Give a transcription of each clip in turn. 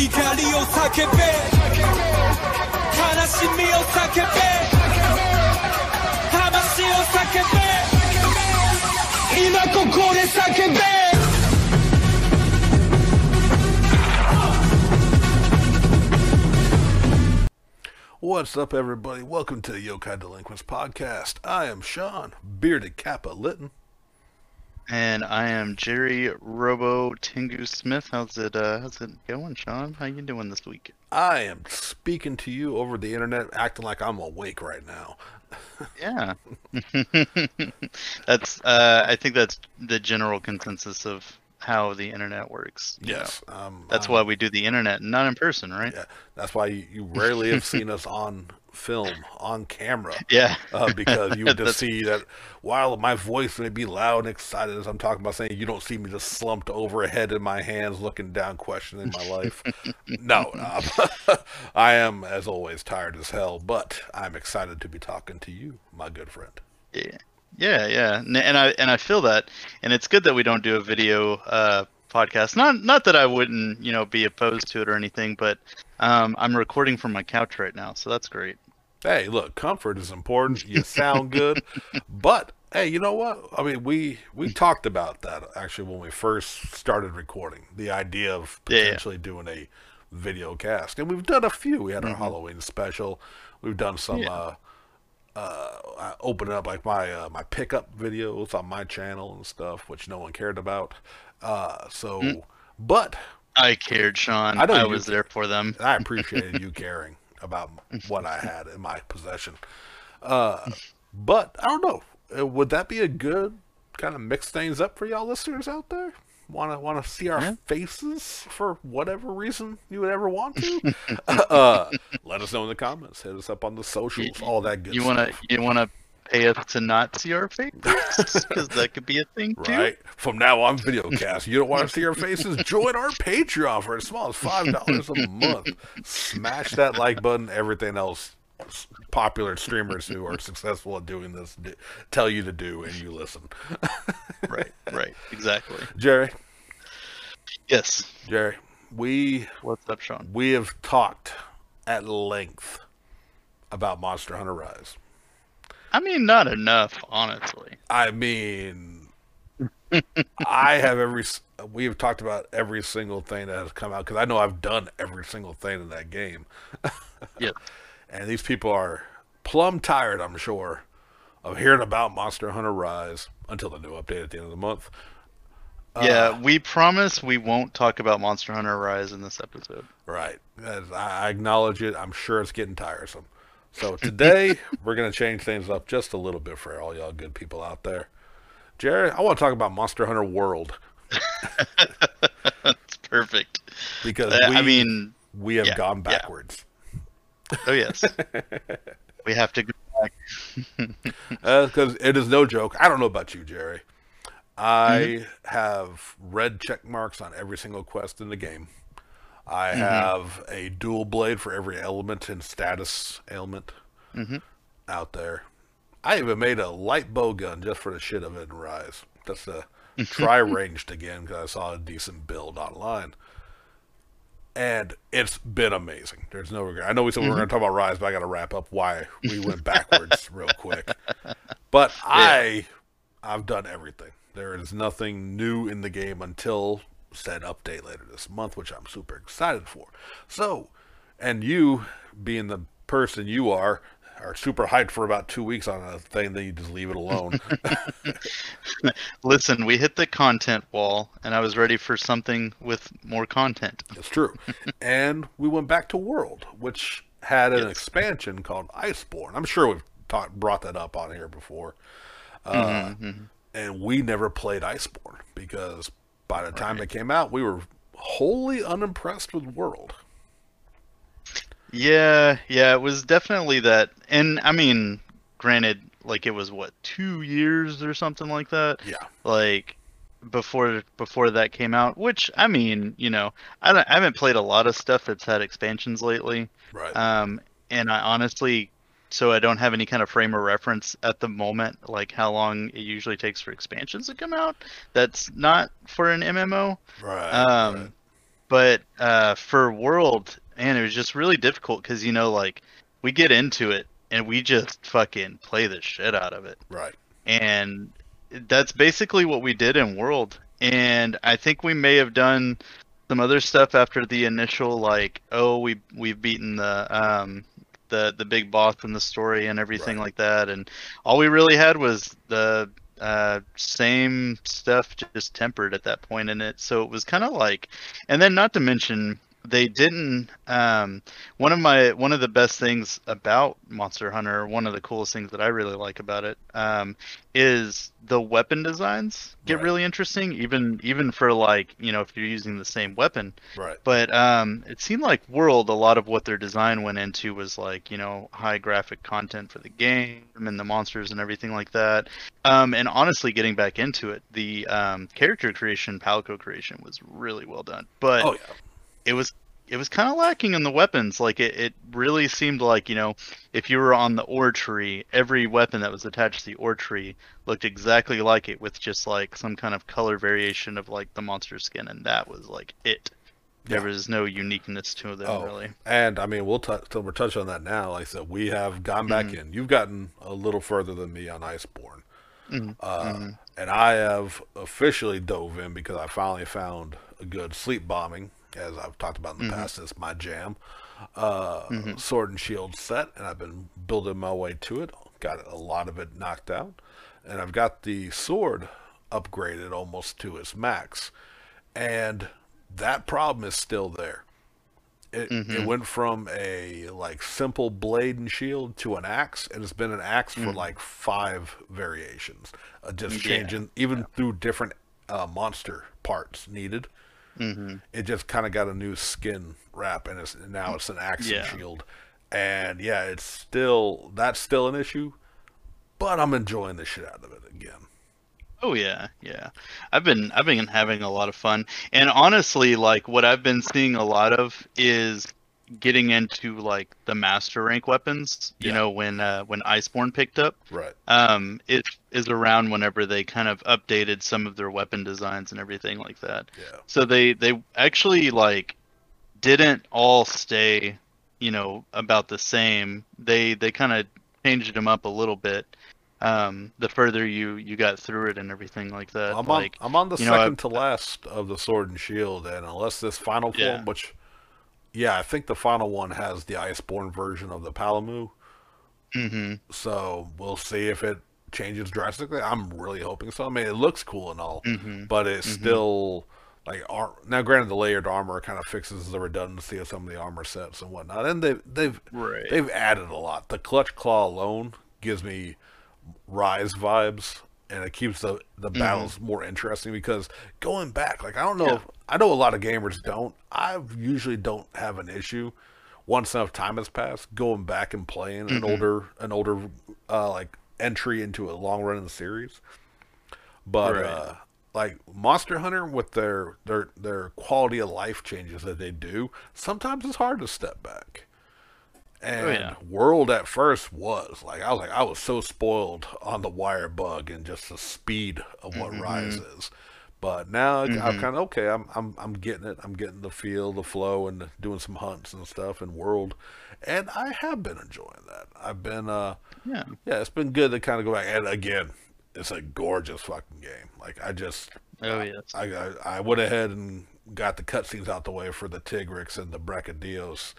怒りを叫べ悲しみを叫べ魂を叫べ今ここで叫べ What's up, everybody? Welcome to the Yokai Delinquents podcast. I am Sean, bearded Kappa Litton. And I am Jerry Robo Tengu Smith. How's it uh how's it going, Sean? How you doing this week? I am speaking to you over the internet, acting like I'm awake right now. Yeah. that's uh I think that's the general consensus of how the internet works. Yes, um, That's um, why we do the internet, not in person, right? Yeah, that's why you, you rarely have seen us on film, on camera, Yeah. uh, because you would just see that while my voice may be loud and excited as I'm talking about saying, you don't see me just slumped over a head in my hands, looking down, questioning my life. no, um, I am, as always, tired as hell, but I'm excited to be talking to you, my good friend. Yeah, yeah, yeah, and, and I and I feel that, and it's good that we don't do a video uh, podcast. Not not that I wouldn't, you know, be opposed to it or anything, but um, I'm recording from my couch right now, so that's great. Hey, look, comfort is important. You sound good, but hey, you know what? I mean, we we talked about that actually when we first started recording. The idea of Yeah, yeah. potentially doing a video cast, and we've done a few. We had our Halloween special. We've done some Yeah. uh, uh, uh, opening up like my uh, my pickup videos on my channel and stuff, which no one cared about. Uh, so, but I cared, Sean. I I was there for them. I appreciated you caring about what I had in my possession. Uh, but I don't know. Uh, Would that be a good kind of mix things up for y'all listeners out there? Want to want to see our Yeah. faces for whatever reason you would ever want to? uh, let us know in the comments. Hit us up on the socials. All that good You wanna you wanna pay us to not see our faces because that could be a thing too. Right. From now on, videocast. You don't want to see our faces? Join our Patreon for as small as five dollars a month. Smash that like button. Everything else, popular streamers who are successful at doing this do, tell you to do, and you listen. Right, right, exactly. Jerry, Yes. Jerry, we What's up, Sean? we have talked at length about Monster Hunter Rise. I mean, not enough, honestly. I mean, I have every. We have talked about every single thing that has come out because I know I've done every single thing in that game, Yes. and these people are plumb tired. I'm sure of hearing about Monster Hunter Rise until the new update at the end of the month. Uh, yeah, we promise we won't talk about Monster Hunter Rise in this episode. Right. I acknowledge it. I'm sure it's getting tiresome. So today we're gonna change things up just a little bit for all y'all good people out there. Jerry, I want to talk about Monster Hunter World It's perfect. because Uh, we, I mean, we have yeah, gone yeah. backwards. oh yes, we have to go back. because it is no joke. I don't know about you, Jerry. I Mm-hmm. have red check marks on every single quest in the game. I Mm-hmm. have a dual blade for every element and status ailment Mm-hmm. out there. I even made a light bow gun just for the shit of it in Rise. That's a try ranged again because I saw a decent build online. And it's been amazing. There's no regret. I know we said we were going to talk about Rise, but I got to wrap up why we went backwards real quick. But I, I've done everything. There is nothing new in the game until said update later this month, which I'm super excited for. So, and you, being the person you are, are super hyped for about two weeks on a thing, then you just leave it alone. Listen, we hit the content wall, and I was ready for something with more content. It's true. and we went back to World, which had an Yes. expansion called Iceborne. I'm sure we've taught, brought that up on here before. Uh, And we never played Iceborne because by the time it came out, we were wholly unimpressed with World. Yeah, yeah, it was definitely that. And I mean, granted, like it was what two years or something like that. Yeah. Like before before that came out. Which I mean, you know, I, don't, I haven't played a lot of stuff that's had expansions lately. Right. Um, and I honestly, so I don't have any kind of frame of reference at the moment, like how long it usually takes for expansions to come out. That's not for an MMO. right. Um, right. but uh, for World, and it was just really difficult because you know, like we get into it and we just fucking play the shit out of it, Right. and that's basically what we did in World. And I think we may have done some other stuff after the initial like, oh, we we've beaten the um the the big boss in the story and everything Right. like that, and all we really had was the uh, same stuff just tempered at that point in it. So it was kind of like, and then not to mention they didn't. Um, one of my one of the best things about Monster Hunter, one of the coolest things that I really like about it, um, is the weapon designs get Right. really interesting. Even even for like you know if you're using the same weapon, Right. but um, it seemed like World, a lot of what their design went into was like, you know, high graphic content for the game and the monsters and everything like that. Um, and honestly, getting back into it, the um, character creation, palico creation was really well done. But Oh yeah. It was it was kind of lacking in the weapons. Like it, it really seemed like you know if you were on the ore tree, every weapon that was attached to the ore tree looked exactly like it, with just like some kind of color variation of like the monster skin, and that was like it. There was no uniqueness to them Oh, really. and I mean, we'll touch. So we're touching on that now. Like I said, we have gone back Mm-hmm. in. You've gotten a little further than me on Iceborne, Mhm, uh, and I have officially dove in because I finally found a good sleep bombing, as I've talked about in the Mm-hmm. past. It's my jam. Uh, Sword and shield set, and I've been building my way to it. Got a lot of it knocked out, and I've got the sword upgraded almost to its max, and that problem is still there. It, it went from a like simple blade and shield to an axe, and it's been an axe for like five variations, uh, just Yeah. changing even through different uh, monster parts needed. Mm-hmm. It just kind of got a new skin wrap, and it's now it's an axe Yeah. shield, and yeah, it's still that's still an issue, but I'm enjoying the shit out of it again. Oh yeah, yeah. I've been I've been having a lot of fun. And honestly, like what I've been seeing a lot of is getting into like the master rank weapons. You Yeah. know, when uh when Iceborne picked up. Right. Um it is around whenever they kind of updated some of their weapon designs and everything like that. Yeah. So they they actually like didn't all stay, you know, about the same. They they kind of changed them up a little bit. Um, the further you you got through it and everything like that. I'm like on I'm on the you know, second I've- to last of the sword and shield, and unless this final form, Yeah. which yeah, I think the final one has the Iceborne version of the Paolumu, hmm so we'll see if it changes drastically. I'm really hoping so. I mean, it looks cool and all, hmm but it's still like ar- now. Granted, the layered armor kind of fixes the redundancy of some of the armor sets and whatnot, and they they've Right. they've added a lot. The clutch claw alone gives me rise vibes and it keeps the the battles more interesting because going back like i don't know Yeah. if, i know a lot of gamers don't. I usually don't have an issue once enough time has passed going back and playing an older an older uh like entry into a long run in the series. But Right. uh like monster hunter with their their their quality of life changes that they do sometimes it's hard to step back and Oh, yeah. World at first was like I was like I was so spoiled on the wire bug and just the speed of what Mm-hmm. Rise is. But now I'm kind of okay. I'm I'm I'm getting it. I'm getting the feel, the flow, and doing some hunts and stuff in World, and I have been enjoying that. I've been uh Yeah. yeah, it's been good to kind of go back. And again, it's a gorgeous fucking game. Like I just Oh yes. I I, I went ahead and got the cutscenes out the way for the Tigrex and the Brachydios,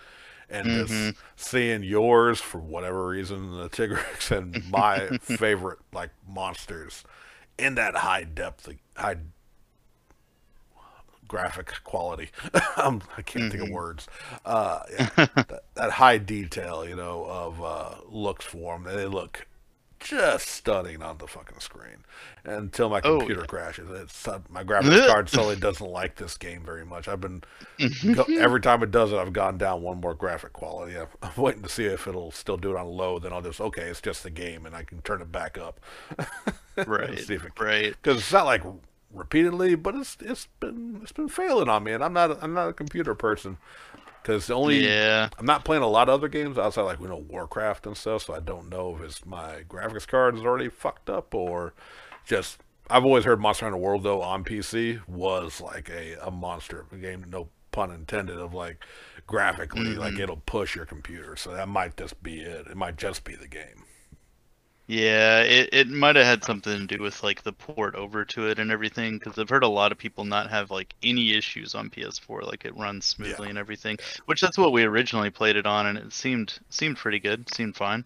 and just seeing yours for whatever reason, the Tigrex and my favorite like monsters in that high depth, high graphic quality. um, I can't think of words. Uh, yeah, that, that high detail, you know, of uh, looks for them. They look just stunning on the fucking screen. Until my Oh, computer crashes, it's uh, my graphics card suddenly doesn't like this game very much. I've been every time it does it, I've gone down one more graphic quality. I'm, I'm waiting to see if it'll still do it on low. Then I'll just okay, it's just the game, and I can turn it back up. Right. see if it right. because it's not like repeatedly, but it's it's been it's been failing on me, and I'm not I'm not a computer person. Because the only Yeah. I'm not playing a lot of other games outside like you know Warcraft and stuff, so I don't know if it's my graphics card is already fucked up or just. I've always heard Monster Hunter World though on PC was like a, a monster of a game. No pun intended, of like graphically, Mm-hmm. like it'll push your computer. So that might just be it. It might just be the game. Yeah, it, it might have had something to do with like the port over to it and everything because I've heard a lot of people not have like any issues on PS4 like it runs smoothly and everything which that's what we originally played it on and it seemed seemed pretty good seemed fine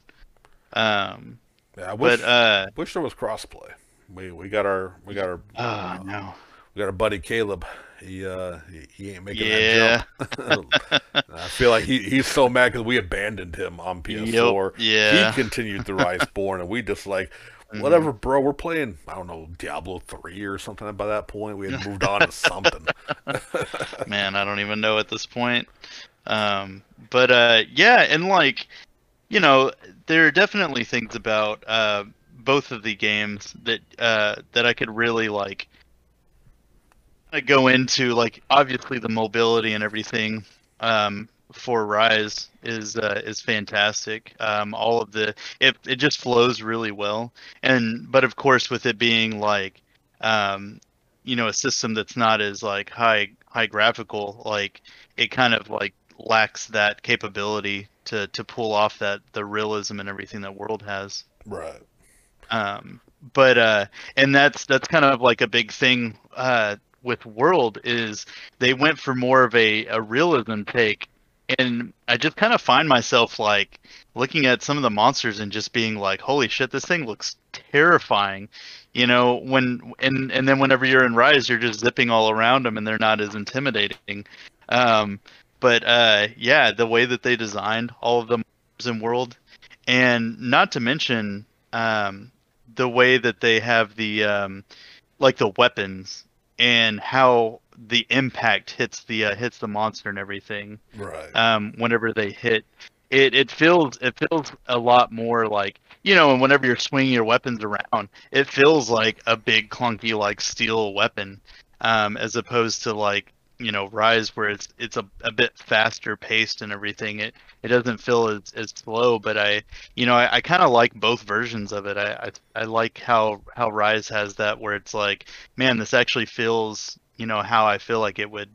um Yeah, I wish, but uh wish there was crossplay. We we got our we got our oh no we got our buddy Caleb. He uh he, he ain't making Yeah. that jump. I feel like he he's so mad because we abandoned him on PS4. yeah. He continued through Iceborne, and we just like. Mm-hmm. Whatever, bro. We're playing. I don't know Diablo three or something. By that point, we had moved on to something. man i don't even know at this point um but uh yeah and like you know there are definitely things about uh both of the games that uh that i could really like kinda go into like obviously the mobility and everything um for rise is uh, is fantastic. Um all of the it, it just flows really well. And but of course with it being like um you know a system that's not as like high high graphical like it kind of like lacks that capability to to pull off that the realism and everything that world has. Right. um but uh and that's that's kind of like a big thing uh with world is they went for more of a a realism take. And i just kind of find myself like looking at some of the monsters and just being like holy shit this thing looks terrifying. You know when and and then whenever you're in rise you're just zipping all around them and they're not as intimidating. Um but uh yeah the way that they designed all of the monsters in world and not to mention um the way that they have the um like the weapons and how the impact hits the uh, hits the monster and everything Right. um whenever they hit it it feels it feels a lot more like you know and whenever you're swinging your weapons around it feels like a big clunky like steel weapon um as opposed to like you know rise where it's it's a, a bit faster paced and everything it it doesn't feel as, as slow but i you know i, I kind of like both versions of it. I, I i like how how rise has that where it's like man this actually feels you know how i feel like it would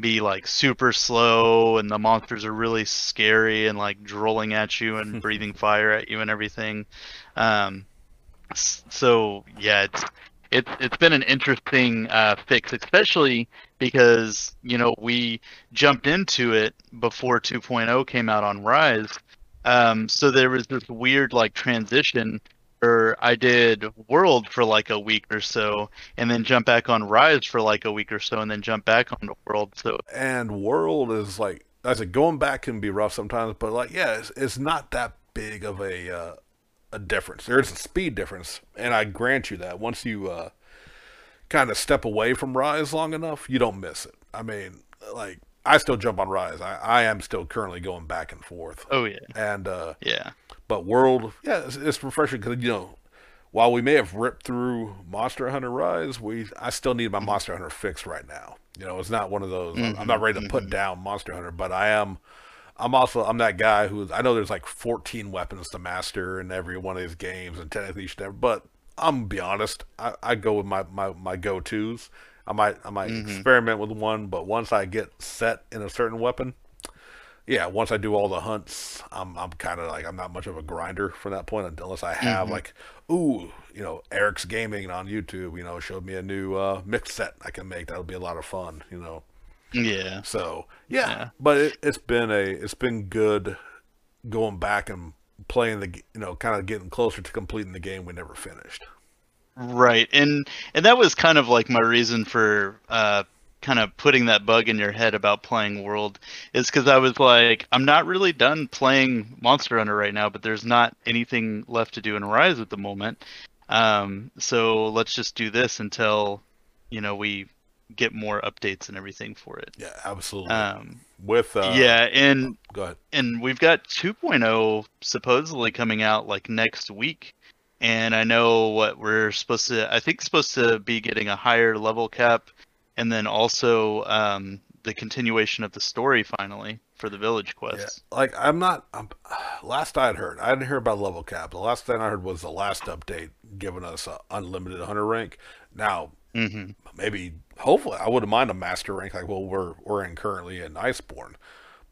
be like super slow and the monsters are really scary and like drooling at you and breathing fire at you and everything. Um so yeah it's it's it's been an interesting uh, fix, especially because you know we jumped into it before 2.0 came out on Rise, um, so there was this weird like transition. Where I did World for like a week or so, and then jump back on Rise for like a week or so, and then jump back on World. So and world is like I said, going back can be rough sometimes, but like yeah, it's, it's not that big of a uh, a difference. There is a speed difference, and I grant you that. Once you uh, kind of step away from Rise long enough, you don't miss it. I mean, like I still jump on Rise. I, I am still currently going back and forth, oh yeah, and uh, yeah, but World, yeah, it's, it's refreshing because you know, while we may have ripped through Monster Hunter Rise, we I still need my Monster Hunter fix right now. You know, it's not one of those. I'm- I'm not ready to put down Monster Hunter, but I am. I'm also I'm that guy who I know there's like 14 weapons to master in every one of these games, and technically you should never. But I'm gonna be honest, I, I go with my my, my go tos. I might I might experiment with one, but once I get set in a certain weapon, yeah, once I do all the hunts, I'm I'm kind of like I'm not much of a grinder from that point unless I have like, ooh, you know, Eric's Gaming on YouTube, you know, showed me a new uh, mix set I can make. That'll be a lot of fun, you know. Yeah. So yeah, Yeah. but it, it's been a it's been good going back and playing the you know kind of getting closer to completing the game we never finished. Right, and and that was kind of like my reason for uh, kind of putting that bug in your head about playing World is because I was like, I'm not really done playing Monster Hunter right now, but there's not anything left to do in Rise at the moment. Um, so let's just do this until you know we get more updates and everything for it. Yeah, absolutely. Um, With uh, yeah, and go ahead. and we've got 2.0 supposedly coming out like next week and i know what we're supposed to i think supposed to be getting a higher level cap and then also um, the continuation of the story finally for the village Yeah, quest like I'm not. I'm, last I'd heard, I didn't hear about level cap. The last thing I heard was the last update giving us a unlimited hunter rank. Now, hmm maybe hopefully I wouldn't mind a master rank like well we're we're in currently in Iceborne.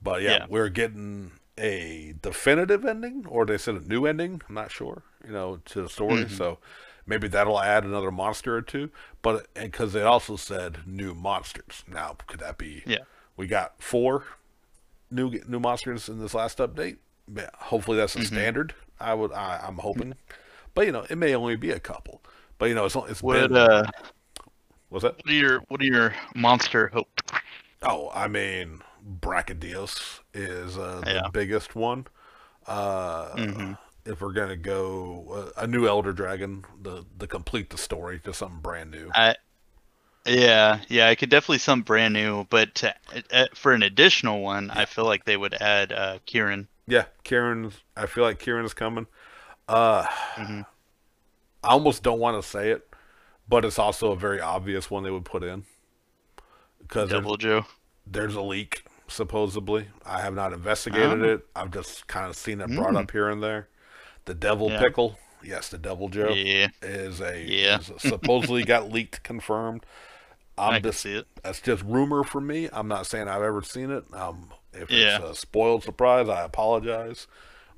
But yeah, Yeah. we're getting a definitive ending or they said a new ending, I'm not sure, you know, to the story. Mm-hmm. So maybe that'll add another monster or two, but because they also said new monsters. Now, could that be Yeah. We got four new new monsters in this last update. Hopefully that's Mm-hmm. a standard. I would I, I'm hoping. But you know, it may only be a couple. But you know, it's it's What been uh, what's that? what are your what are your monster hope? Oh, I mean, Brachydios is uh, the Yeah. biggest one. Uh, Mhm. If we're gonna go uh, a new Elder Dragon, the the complete the story, just something brand new. I yeah yeah I could definitely something brand new, but to, uh, for an additional one, I feel like they would add uh, Kirin. Yeah, Kirin's. I feel like Kirin's coming. Uh, Mhm. I almost don't want to say it, but it's also a very obvious one they would put in because Deviljho. there's a leak supposedly. I have not investigated Oh. it. I've just kind of seen it brought Mm. up here and there. The Devil Yeah. Pickle, yes, the Deviljho Yeah, is a Yeah. is supposedly got leaked, confirmed. I'm I just see it. that's just rumor for me. I'm not saying I've ever seen it. Um, if Yeah. it's a spoiled surprise, I apologize.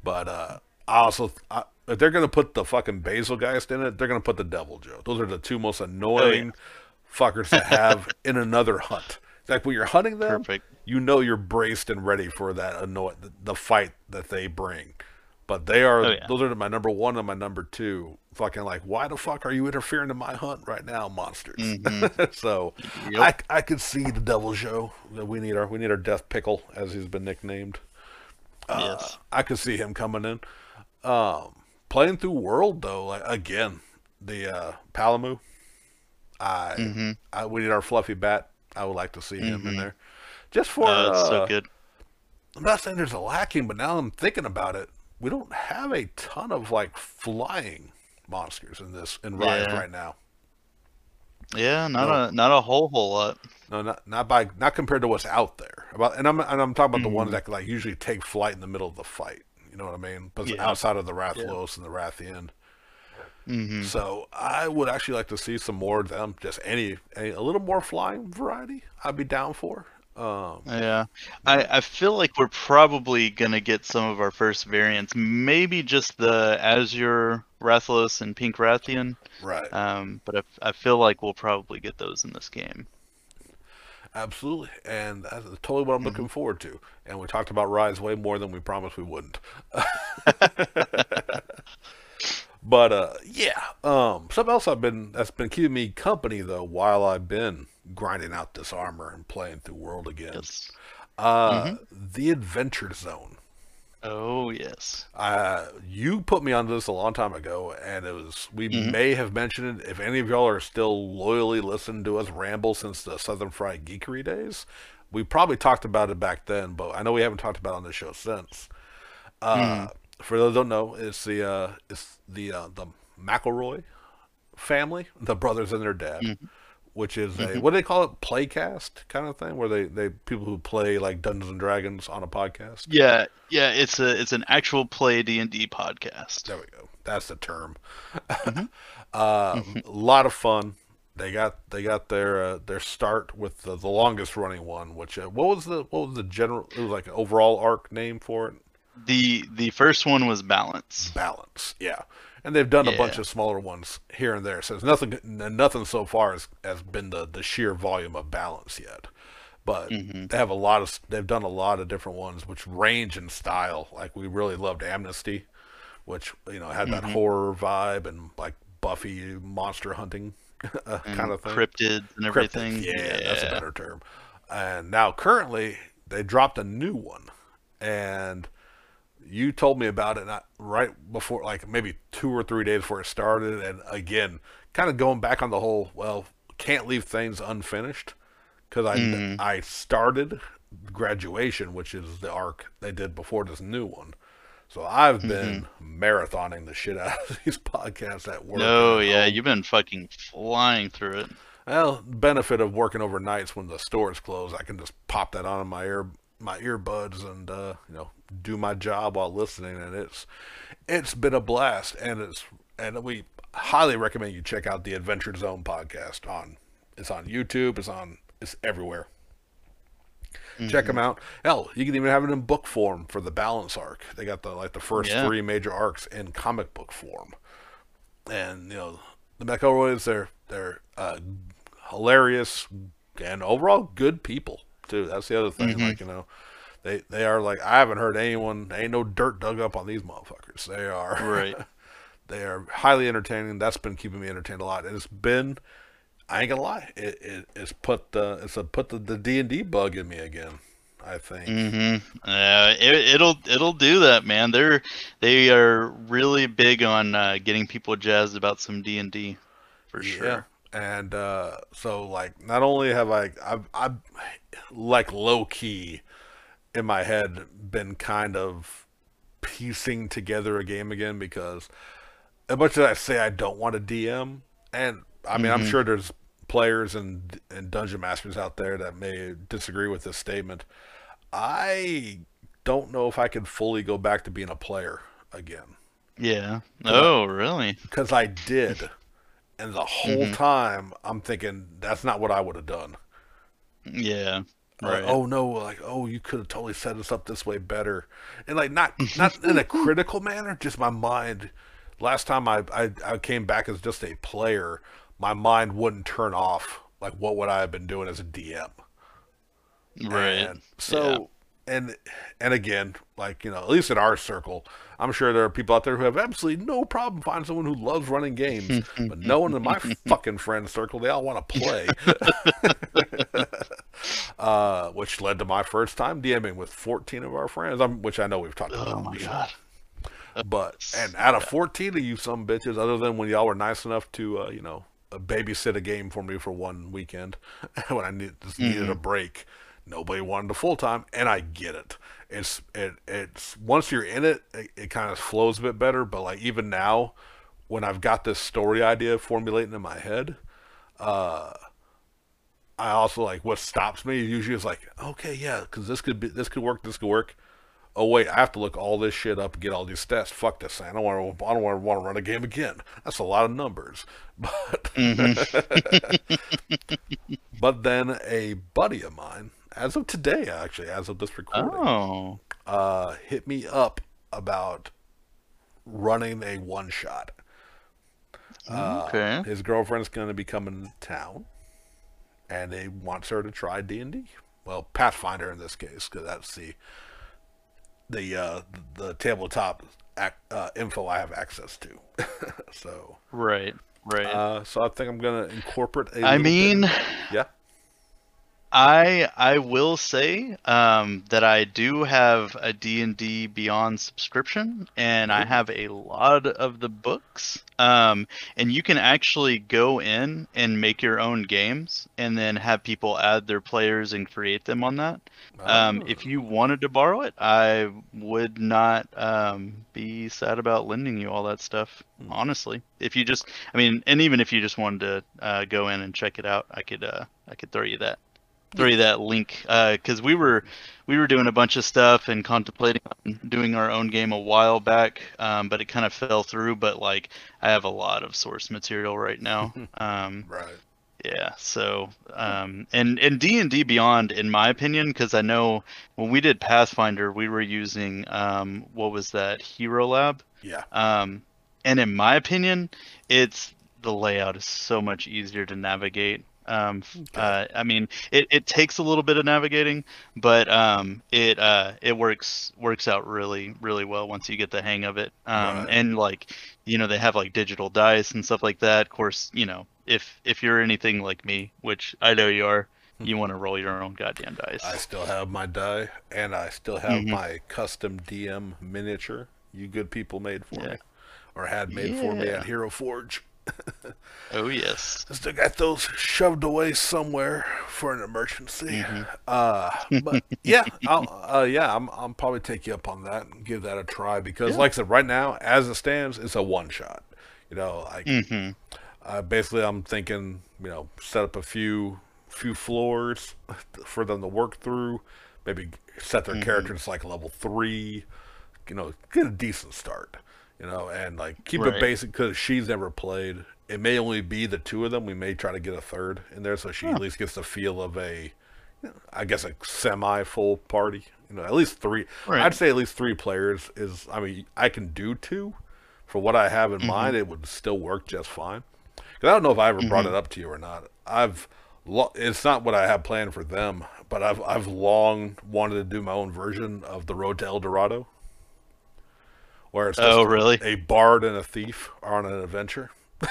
But uh, I also, I, if they're gonna put the fucking Bazelgeuse in it, they're gonna put the Deviljho. Those are the two most annoying fuckers to have in another hunt. It's like when you're hunting them, Perfect. you know you're braced and ready for that annoy the, the fight that they bring. But they are Oh, yeah. those are my number one and my number two. Fucking like, why the fuck are you interfering in my hunt right now, monsters? so Mm-hmm. Yep. I, I could see the Deviljho. that We need our we need our Death Pickle as he's been nicknamed. Uh, yes. I could see him coming in. Um, playing through World though, like again, the uh, Paolumu. I, Mm-hmm. I we need our fluffy bat. I would like to see him in there, just for. Uh, it's so uh, good. I'm not saying there's a lacking, but now I'm thinking about it. We don't have a ton of like flying monsters in this in Rise Yeah. right now. Yeah, not no. a not a whole whole lot. No, not not by not compared to what's out there. About and I'm and I'm talking about the ones Mhm. that like usually take flight in the middle of the fight. You know what I mean? But Yeah. outside of the Rathalos and the Rathian. hmm So I would actually like to see some more of them. Just any, any a little more flying variety. I'd be down for. Um, Yeah, I, I feel like we're probably gonna get some of our first variants. Maybe just the Azure Rathalos and Pink Rathian. right. Um, but I, I feel like we'll probably get those in this game. Absolutely, and that's totally what I'm looking forward to. And we talked about Rise way more than we promised we wouldn't. but uh, yeah, um, something else I've been that's been keeping me company though while I've been grinding out this armor and playing through World again. Yes. Uh, the Adventure Zone. Oh yes. Uh, you put me onto this a long time ago, and it was we may have mentioned it. If any of y'all are still loyally listening to us ramble since the Southern Fried Geekery days, we probably talked about it back then, but I know we haven't talked about it on the show since. Uh, For those who don't know, it's the uh, it's the uh, the McElroy family, the brothers and their dad, which is a what do they call it, playcast kind of thing, where they they people who play like Dungeons and Dragons on a podcast. Yeah, yeah. It's a it's an actual play D and D podcast. There we go. That's the term. uh, A lot of fun. They got they got their uh, their start with the, the longest running one. Which uh, what was the what was the general? It was like an overall arc name for it. The the first one was Balance. Balance. Yeah, and they've done a bunch of smaller ones here and there. So it's nothing nothing so far has, has been the the sheer volume of balance yet. But they have a lot of they've done a lot of different ones which range in style. Like we really loved Amnesty, which you know had that horror vibe and like Buffy monster hunting uh, kind of thing. Cryptids and everything. Yeah, that's a better term. And now currently they dropped a new one, and you told me about it not right before, like maybe two or three days before it started. And again, kind of going back on the whole, well, can't leave things unfinished because I Mm-hmm. I started graduation, which is the arc they did before this new one. So I've been marathoning the shit out of these podcasts at work. At yeah, you've been fucking flying through it. Well, benefit of working overnights when the stores close, I can just pop that on my ear my earbuds and uh, you know do my job while listening, and it's it's been a blast. And it's and we highly recommend you check out the Adventure Zone podcast on. It's on YouTube. It's on. It's everywhere. Check them out. Hell, you can even have it in book form for the balance arc. They got the like the first Yeah. three major arcs in comic book form, and you know the McElroys. They're they're uh, hilarious and overall good people too. That's the other thing. Like you know, they they are like I haven't heard anyone. Ain't no dirt dug up on these motherfuckers. They are Right. they are highly entertaining. That's been keeping me entertained a lot. And it's been, I ain't gonna lie, it, it it's put the it's a put the the D and D bug in me again. I think. Mm-hmm. Uh, it, it'll it'll do that, man. They're they are really big on uh, getting people jazzed about some D and D, for sure. And uh, so like not only have I I've I've like low key in my head been kind of piecing together a game again because as much as I say I don't want to DM and I mean I'm mm-hmm. sure there's players and and dungeon masters out there that may disagree with this statement. I don't know if I can fully go back to being a player again Yeah. Oh, really? because I did, and the whole mm-hmm. time I'm thinking that's not what I would have done. Yeah. Like, Right. oh no, like oh you could have totally set us up this way better, and like not not in a critical manner, just my mind. Last time I, I I came back as just a player, my mind wouldn't turn off. Like what would I have been doing as a DM? right. And so and and again, like you know, at least in our circle, I'm sure there are people out there who have absolutely no problem finding someone who loves running games, but no one in my fucking friend circle, they all want to play. uh, which led to my first time DMing with 14 of our friends, um, which I know we've talked about. Oh my god. But and out of 14 of you some bitches, other than when y'all were nice enough to, uh, you know, babysit a game for me for one weekend when I need, just needed a break, nobody wanted to full time, and I get it. It's it it's once you're in it, it, it kind of flows a bit better. But like even now, when I've got this story idea formulating in my head, uh, I also like what stops me usually is like, okay, yeah, because this could be this could work, this could work oh wait, I have to look all this shit up and get all these stats. Fuck this thing. I don't want to. I don't want to want to run a game again. That's a lot of numbers. But but then a buddy of mine, as of today, actually, as of this recording, Oh. uh, hit me up about running a one shot. Uh, Okay. His girlfriend's going to be coming to town, and he wants her to try D and D. Well, Pathfinder in this case, because that's the the uh, the tabletop ac- uh, info I have access to. so, Right. Right. uh, so I think I'm going to incorporate. A I little bit- mean, yeah. I I will say um, that I do have a D&D Beyond subscription and I have a lot of the books um, and you can actually go in and make your own games and then have people add their players and create them on that. Um, if you wanted to borrow it, I would not um, be sad about lending you all that stuff. Honestly, if you just, I mean, and even if you just wanted to uh, go in and check it out, I could, uh, I could throw you that, throw you that link, because we were, we were doing a bunch of stuff and contemplating doing our own game a while back, um, but it kind of fell through. But like, I have a lot of source material right now. um, right. yeah. So, um, and and D and D Beyond, in my opinion, because I know when we did Pathfinder, we were using um, what was that Hero Lab, Yeah. um, and in my opinion, it's the layout is so much easier to navigate. Um, uh, I mean, it, it takes a little bit of navigating, but um, it uh, it works works out really really well once you get the hang of it. Um, Right. And like, you know, they have like digital dice and stuff like that. Of course, you know, if if you're anything like me, which I know you are, you want to roll your own goddamn dice. I still have my die, and I still have Mhm. my custom DM miniature you good people made for Yeah. me, or had made for me at Hero Forge. Oh yes. I still got those shoved away somewhere for an emergency. Uh, but yeah, I'll, uh, yeah, I'm, I'll probably take you up on that and give that a try because, Yeah. like I said, right now, as it stands, it's a one shot. You know, like hmm uh, basically, I'm thinking, you know, set up a few few floors for them to work through. Maybe set their characters like level three. You know, get a decent start. You know, and like keep Right. it basic because she's never played. It may only be the two of them. We may try to get a third in there, so she at least gets the feel of a, you know, I guess, a semi-full party. You know, at least three. Right. I'd say at least three players is. I mean, I can do two. For what I have in Mm-hmm. mind, it would still work just fine. 'Cause I don't know if I ever brought Mm-hmm. it up to you or not. I've lo- it's not what I have planned for them, but I've I've long wanted to do my own version of the Road to El Dorado, where it's Oh, really? a bard and a thief are on an adventure.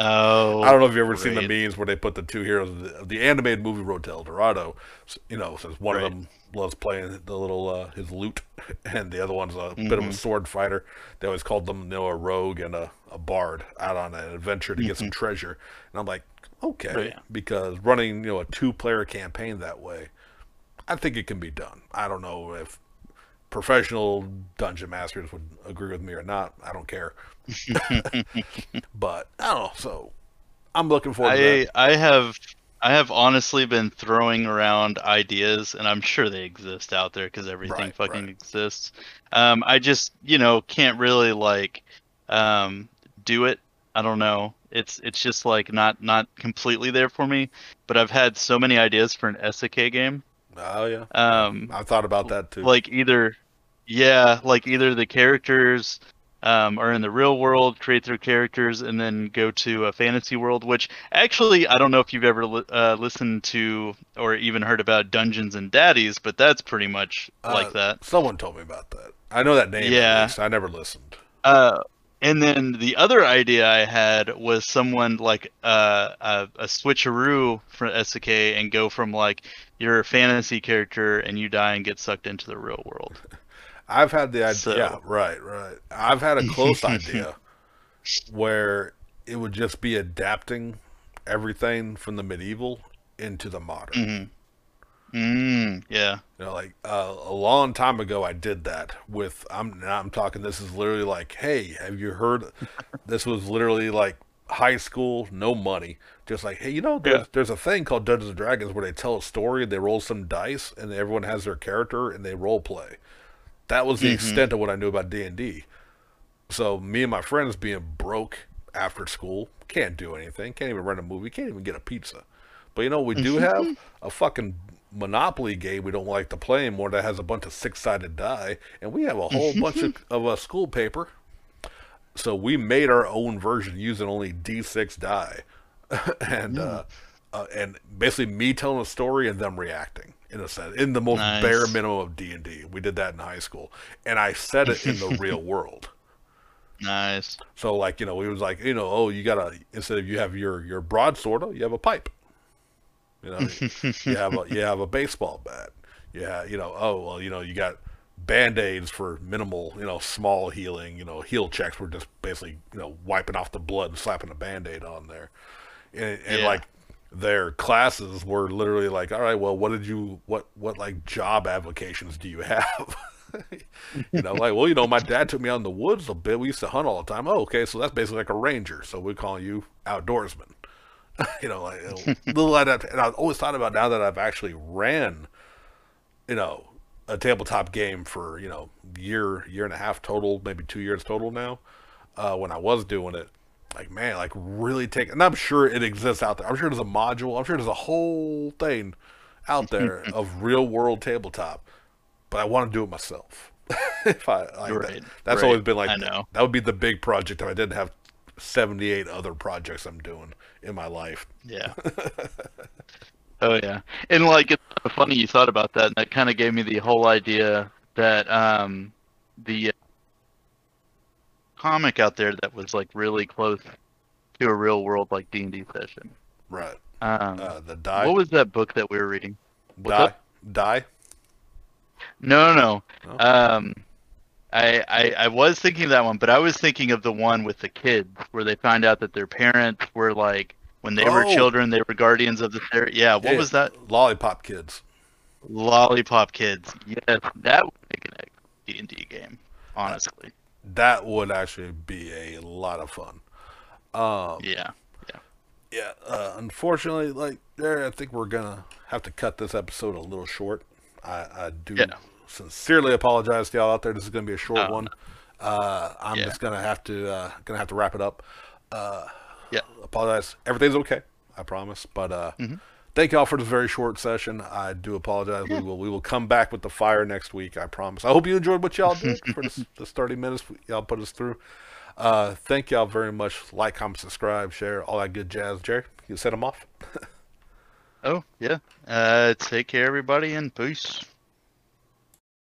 Oh, I don't know if you've ever seen the great. memes where they put the two heroes of the, the animated movie Road to El Dorado. You know, since one Right. of them loves playing the little uh, his lute, and the other one's a bit Mm-hmm. of a sword fighter. They always called them, you know, a rogue and a, a bard out on an adventure to get some treasure. And I'm like, okay, Right. because running you know a two player campaign that way, I think it can be done. I don't know if professional dungeon masters would agree with me or not. I don't care. but I don't know. So I'm looking forward to I. I have I have honestly been throwing around ideas, and I'm sure they exist out there because everything Right, fucking right. exists. Um, I just you know can't really like um do it. I don't know. It's it's just like not not completely there for me. But I've had so many ideas for an isekai game. Oh yeah, Um, I thought about that too. like either yeah like either the characters um, are in the real world create their characters and then go to a fantasy world which actually i don't know if you've ever li- uh, listened to or even heard about dungeons and daddies but that's pretty much Uh, like that Someone told me about that. I know that name. at Yeah. least. I never listened. uh, and then the other idea i had was someone like uh, a, a switcheroo for isekai and go from like your fantasy character and you die and get sucked into the real world I've had the idea. So- Yeah, right, right. I've had a close idea where it would just be adapting everything from the medieval into the modern. mm-hmm yeah You know, like uh, a long time ago, I did that with. I'm now I'm talking. This is literally like, hey, have you heard? this was literally like high school, no money. Just like, hey, you know, there's, Yeah. there's a thing called Dungeons and Dragons where they tell a story, they roll some dice, and everyone has their character and they role play. That was the extent of what I knew about D and D. So me and my friends being broke after school, can't do anything, can't even rent a movie, can't even get a pizza. But you know, we do have a fucking Monopoly game we don't like to play anymore that has a bunch of six-sided die, and we have a whole bunch of, of uh, school paper. So we made our own version using only D6 die, and uh, uh, and basically me telling a story and them reacting in a sense, in the most Nice. bare minimum of D and D. We did that in high school, and I said it in the real world. nice So like you know, it was like you know, oh, you gotta instead of you have your your broadsword, you have a pipe. You know, you have a you have a baseball bat. Yeah, you know, oh well, you know, you got band aids for minimal, you know, small healing. You know, heal checks were just basically you know wiping off the blood and slapping a band aid on there, and, and Yeah. like their classes were literally like, all right, well, what did you what what like job applications do you have? you know, like, well, you know, my dad took me out in the woods a bit. We used to hunt all the time. Oh, okay, so that's basically like a ranger. So we call you outdoorsman. you know, like little adapt. And I've always thought about now that I've actually ran, you know, a tabletop game for you know year year and a half total, maybe two years total now. Uh, when I was doing it, like man, like really take. And I'm sure it exists out there. I'm sure there's a module. I'm sure there's a whole thing out there of real world tabletop. But I want to do it myself. if I like that. That's right. always been like I know. that would be the big project if I didn't have 78 other projects I'm doing in my life. Yeah. oh yeah, and like it's funny you thought about that, and that kind of gave me the whole idea that um the comic out there that was like really close to a real world like D and D session. Right. Um, Uh, the die. what was that book that we were reading? what's die. up? Die. No, no, no. Oh. Um, I, I I was thinking of that one, but I was thinking of the one with the kids where they find out that their parents were like when they were Oh. children they were guardians of the. Yeah, what Yeah, was that? Lollipop Kids. Lollipop Kids. Yes, that would make an D and D game. Honestly, That would actually be a lot of fun. Um, yeah. yeah. Uh, unfortunately, like there, I think we're gonna have to cut this episode a little short. I, I do Yeah. sincerely apologize to y'all out there. This is gonna be a short Oh. one. Uh, I'm Yeah. just gonna have to uh, gonna have to wrap it up. Yeah. apologize. Everything's okay. I promise. But uh, Mm-hmm. thank y'all for this very short session. I do apologize. We will we will come back with the fire next week. I promise. I hope you enjoyed what y'all did for this, this 30 minutes y'all put us through. Uh, thank y'all very much. Like, comment, subscribe, share, all that good jazz. Jerry, you set them off. Oh yeah. Uh, take care, everybody, and peace.